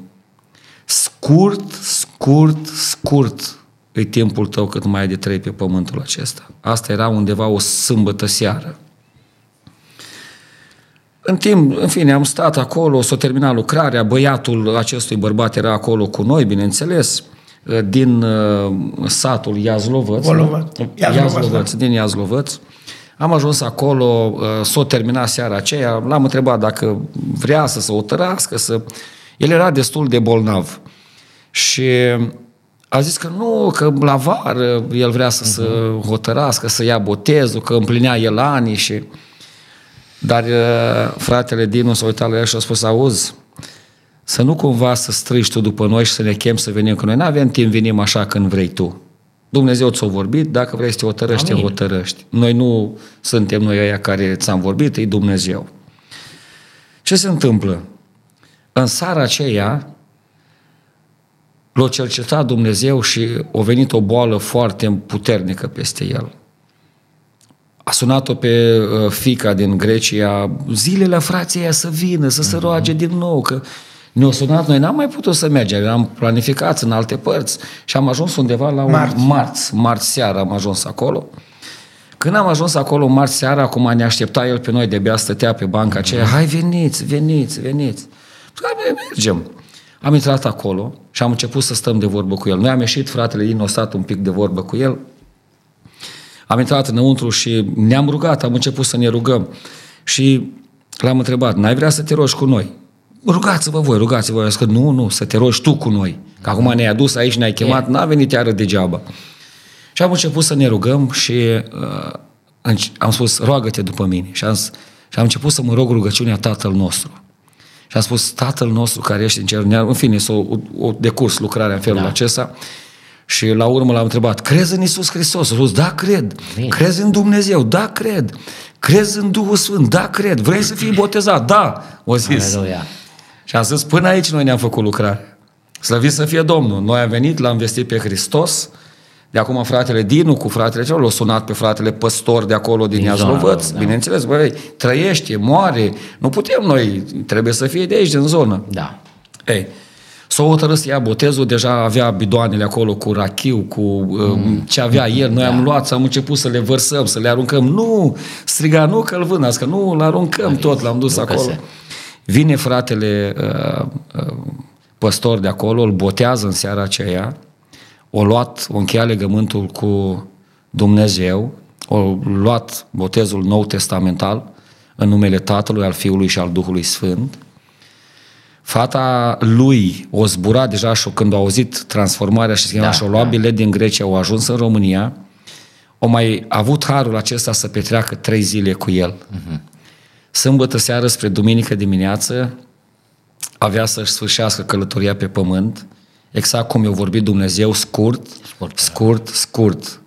scurt, scurt, scurt e timpul tău cât mai ai de trei pe pământul acesta. Asta era undeva o sâmbătă seară. În timp, în fine, am stat acolo, s-a terminat lucrarea, băiatul acestui bărbat era acolo cu noi, bineînțeles, din uh, satul Iazlovăț. Iazlovăț, din Iazlovăț. Am ajuns acolo, uh, s-a terminat seara aceea, l-am întrebat dacă vrea să se otărască, să... El era destul de bolnav. Și a zis că nu, că la vară el vrea să uh-huh. se mhm. hotărască, să ia botezul, că împlinea el ani și... Dar uh, fratele Dinu s-a uitat la el și a spus, auzi, să nu cumva să strigi tu după noi și să ne chem să venim cu noi. Nu avem timp, venim așa când vrei tu. Dumnezeu ți-a vorbit, dacă vrei să te hotărăști, te hotărăști. Noi nu suntem noi aia care ți-am vorbit, e Dumnezeu. Ce se întâmplă? În seara aceea, l-a cercetat Dumnezeu și a venit o boală foarte puternică peste el. A sunat-o pe uh, fica din Grecia, zilele frații să vină, să se mhm. roage din nou, că ne-au sunat, noi n-am mai putut să mergem, am planificat în alte părți și am ajuns undeva la un marți, marți, marți seara am ajuns acolo. Când am ajuns acolo marți seara, acum ne aștepta el pe noi, de-abia stătea pe banca aceea, hai veniți, veniți, veniți. Hai, mergem. Am intrat acolo și am început să stăm de vorbă cu el. Noi am ieșit, fratele din a stat un pic de vorbă cu el. Am intrat înăuntru și ne-am rugat, am început să ne rugăm. Și l-am întrebat, n-ai vrea să te rogi cu noi? rugați-vă voi, rugați-vă voi. Că nu, nu, să te rogi tu cu noi. Că acum ne-ai adus aici, ne-ai chemat, n-a venit iară degeaba. Și am început să ne rugăm și uh, am spus, roagă-te după mine. Și am, și am început să mă rog rugăciunea Tatăl nostru. Și am spus, Tatăl nostru care ești în cer, în fine, s-o o, o decurs lucrarea în felul da. acesta. Și la urmă l-am întrebat, crezi în Isus Hristos? A spus, da, cred. Bine. Crezi în Dumnezeu? Da, cred. Crezi în Duhul Sfânt? Da, cred. Vrei să fii botezat? Da, o zis. Aleluia. Și am zis, până aici noi ne-am făcut lucrare. Slăvit să fie Domnul. Noi am venit, l-am vestit pe Hristos, de acum fratele Dinu cu fratele celor, l-a sunat pe fratele păstor de acolo din, din Iazlovăț. Da. Bineînțeles, băi, trăiește, moare. Nu putem noi, trebuie să fie de aici, din zonă. Da. Ei, S-a hotărât să ia botezul, deja avea bidoanele acolo cu rachiu, cu uh, mm. ce avea el. Noi da. am luat, am început să le vărsăm, să le aruncăm. Nu, striga, nu că-l vânați, că nu, l-aruncăm tot, l-am dus acolo. Se... Vine fratele uh, uh, păstor de acolo, îl botează în seara aceea, o luat, o încheia legământul cu Dumnezeu, o luat botezul nou testamental în numele Tatălui, al Fiului și al Duhului Sfânt. Fata lui o zbura deja și când a auzit transformarea și schimba da, și o luat da. bilet din Grecia, au ajuns în România, o mai avut harul acesta să petreacă trei zile cu el. Uh-huh sâmbătă seară spre duminică dimineață avea să-și sfârșească călătoria pe pământ, exact cum i-a vorbit Dumnezeu, scurt, scurt, scurt, scurt.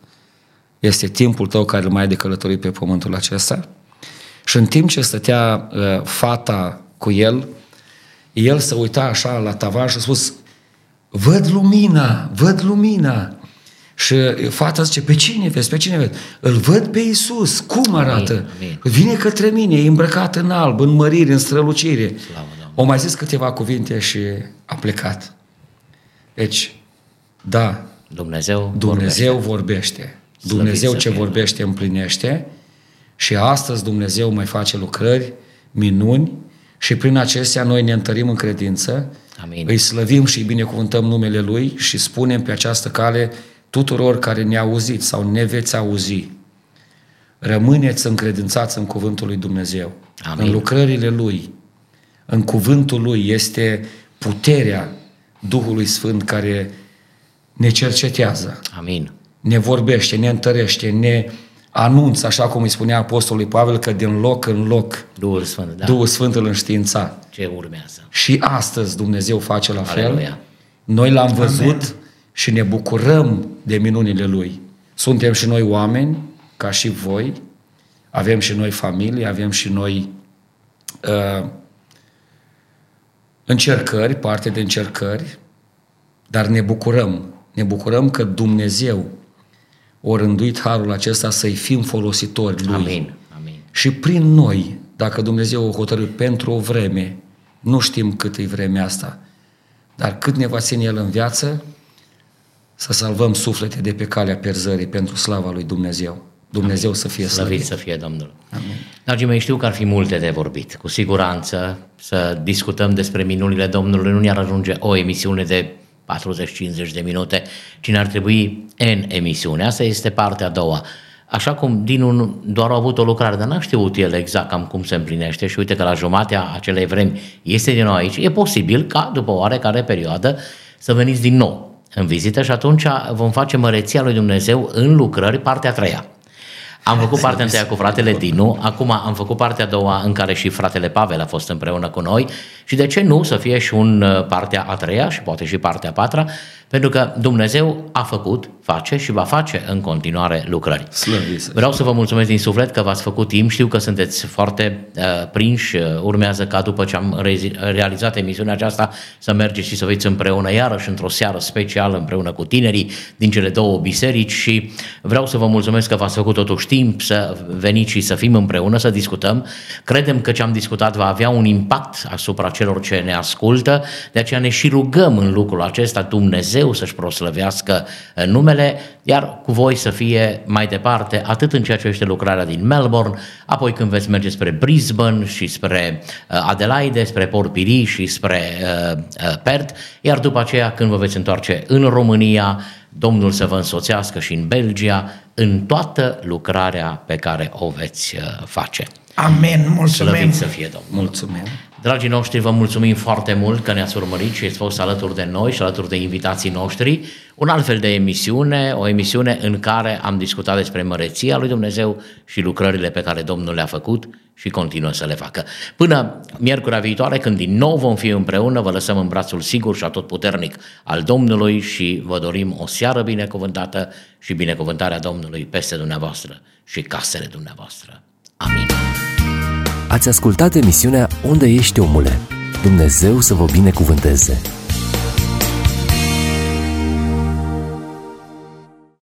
Este timpul tău care mai ai de călătorit pe pământul acesta. Și în timp ce stătea uh, fata cu el, el să uita așa la tavan și a spus, văd lumina, văd lumina. Și fata zice, pe cine vezi, pe cine vezi? Îl văd pe Iisus, cum arată? Amin, amin. Vine către mine, e îmbrăcat în alb, în mărire, în strălucire. o mai zis câteva cuvinte și a plecat. Deci, da, Dumnezeu, Dumnezeu vorbește. vorbește. Dumnezeu ce vorbește împlinește și astăzi Dumnezeu mai face lucrări, minuni și prin acestea noi ne întărim în credință, Amin. îi slăvim și îi binecuvântăm numele Lui și spunem pe această cale tuturor care ne auziți sau ne veți auzi, rămâneți încredințați în cuvântul lui Dumnezeu, Amin. în lucrările Lui, în cuvântul Lui este puterea Duhului Sfânt care ne cercetează. Amin. Ne vorbește, ne întărește, ne anunță, așa cum îi spunea Apostolului Pavel, că din loc în loc Duhul Sfânt, da. Duhul Sfânt îl înștiința. Ce urmează. Și astăzi Dumnezeu face la Aleluia. fel. Noi l-am văzut Amen. și ne bucurăm de minunile Lui. Suntem și noi oameni, ca și voi, avem și noi familie, avem și noi uh, încercări, parte de încercări, dar ne bucurăm. Ne bucurăm că Dumnezeu o rânduit harul acesta să-i fim folositori Lui. Amin. Amin. Și prin noi, dacă Dumnezeu o hotărât pentru o vreme, nu știm cât e vremea asta, dar cât ne va ține El în viață, să salvăm suflete de pe calea perzării pentru slava lui Dumnezeu. Dumnezeu Amin. să fie slăvit. Slăvit să fie Domnul. Amin. Dragii mei, știu că ar fi multe de vorbit. Cu siguranță să discutăm despre minunile Domnului nu ne-ar ajunge o emisiune de 40-50 de minute, cine ar trebui în emisiune. Asta este partea a doua. Așa cum Dinu doar a avut o lucrare, dar n-a știut el exact cam cum se împlinește și uite că la jumatea acelei vremi este din nou aici, e posibil ca după o oarecare perioadă să veniți din nou în vizită și atunci vom face măreția lui Dumnezeu în lucrări, partea a treia. Am făcut partea întâia cu fratele Dinu, acum am făcut partea a doua în care și fratele Pavel a fost împreună cu noi. Și de ce nu să fie și un uh, partea a treia și poate și partea a patra, pentru că Dumnezeu a făcut, face și va face în continuare lucrări. Slăviți. Vreau să vă mulțumesc din suflet că v-ați făcut timp, știu că sunteți foarte uh, prinși, uh, urmează ca după ce am re- realizat emisiunea aceasta să mergeți și să veți împreună iarăși într-o seară specială împreună cu tinerii din cele două biserici și vreau să vă mulțumesc că v-ați făcut totuși timp să veniți și să fim împreună, să discutăm. Credem că ce am discutat va avea un impact asupra celor ce ne ascultă, de aceea ne și rugăm în lucrul acesta Dumnezeu să-și proslăvească numele, iar cu voi să fie mai departe, atât în ceea ce este lucrarea din Melbourne, apoi când veți merge spre Brisbane și spre uh, Adelaide, spre Port Pirie și spre uh, uh, Perth, iar după aceea când vă veți întoarce în România, Domnul să vă însoțească și în Belgia, în toată lucrarea pe care o veți face. Amen, mulțumim. Slăvit să fie Domnul. Mulțumim. Dragii noștri, vă mulțumim foarte mult că ne-ați urmărit și ați fost alături de noi și alături de invitații noștri. Un alt fel de emisiune, o emisiune în care am discutat despre măreția lui Dumnezeu și lucrările pe care Domnul le-a făcut și continuă să le facă. Până miercurea viitoare, când din nou vom fi împreună, vă lăsăm în brațul sigur și atotputernic al Domnului și vă dorim o seară binecuvântată și binecuvântarea Domnului peste dumneavoastră și casele dumneavoastră. Amin. Ați ascultat emisiunea Unde ești omule? Dumnezeu să vă binecuvânteze!